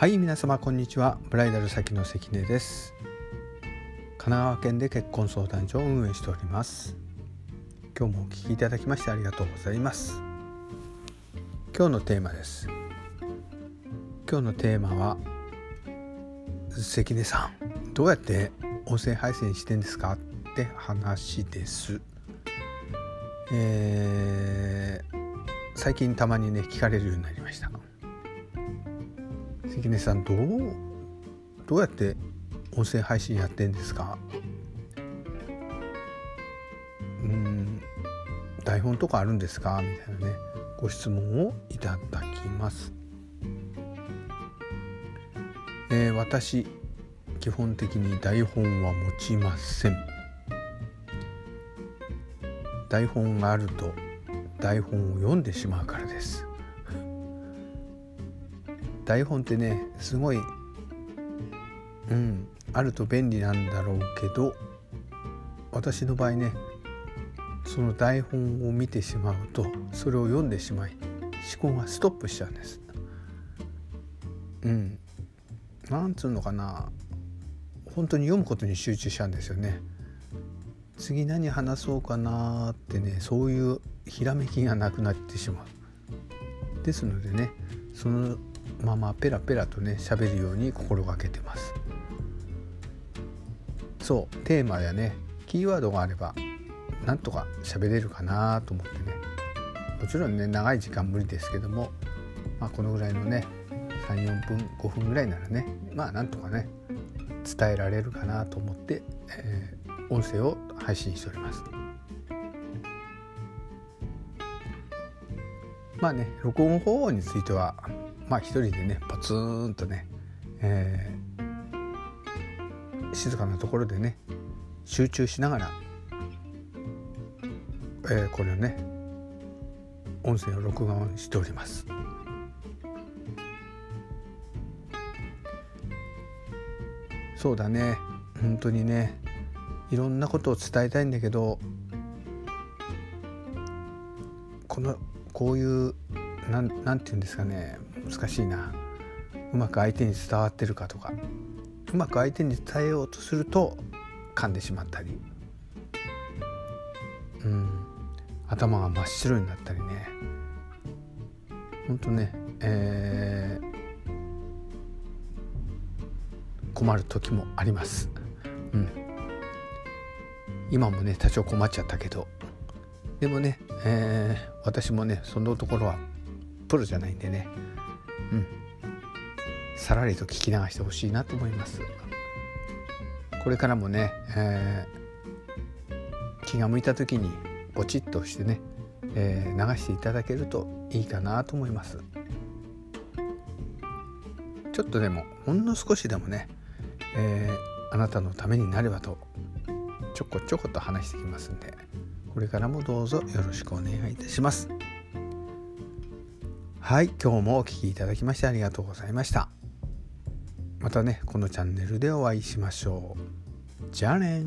はい皆様こんにちは。ブライダル先の関根です。神奈川県で結婚相談所を運営しております。今日もお聞きいただきましてありがとうございます。今日のテーマです。今日のテーマは関根さんどうやって音声配信してんですか？って話です。えー、最近たまにね聞かれるようになりました。関根さんどうどうやって音声配信やってんですか？うん台本とかあるんですか？みたいなねご質問をいただきます、えー、私基本的に台本は持ちません。台本があると台本を読んでしまうから台本ってねすごいうんあると便利なんだろうけど私の場合ねその台本を見てしまうとそれを読んでしまい思考がストップしちゃうんです。うんなんつうのかな本当に読むことに集中しちゃうんですよね。次何話そうかなってねそういうひらめきがなくなってしまう。ですのでねそのままペラペラとね喋るように心がけてます。そうテーマやねキーワードがあればなんとか喋れるかなと思ってね。もちろんね長い時間無理ですけども、まあ、このぐらいのね34分5分ぐらいならねまあなんとかね伝えられるかなと思って、えー、音声を配信しております。まあね録音方法についてはまあ一人でねポツンとね、えー、静かなところでね集中しながら、えー、これをね音声を録音しております。そうだね本当にねいろんなことを伝えたいんだけどこのこういうななんて言うんですかね難しいな。うまく相手に伝わってるかとか。うまく相手に伝えようとすると噛んでしまったり。うん。頭が真っ白になったりね。ほんとねえー、困る時もあります。うん、今もね多少困っちゃったけど。でもね、えー、私もねそのところはプロじゃないんでね。うん。さらりと聞き流してほしいなと思います。これからもね、えー、気が向いた時にポチッとしてね、えー、流していただけるといいかなと思います。ちょっとでもほんの少しでもね、えー、あなたのためになればとちょこちょこと話してきますんでこれからもどうぞよろしくお願いいたします。はい今日もお聴きいただきましてありがとうございました。またねこのチャンネルでお会いしましょう。じゃあね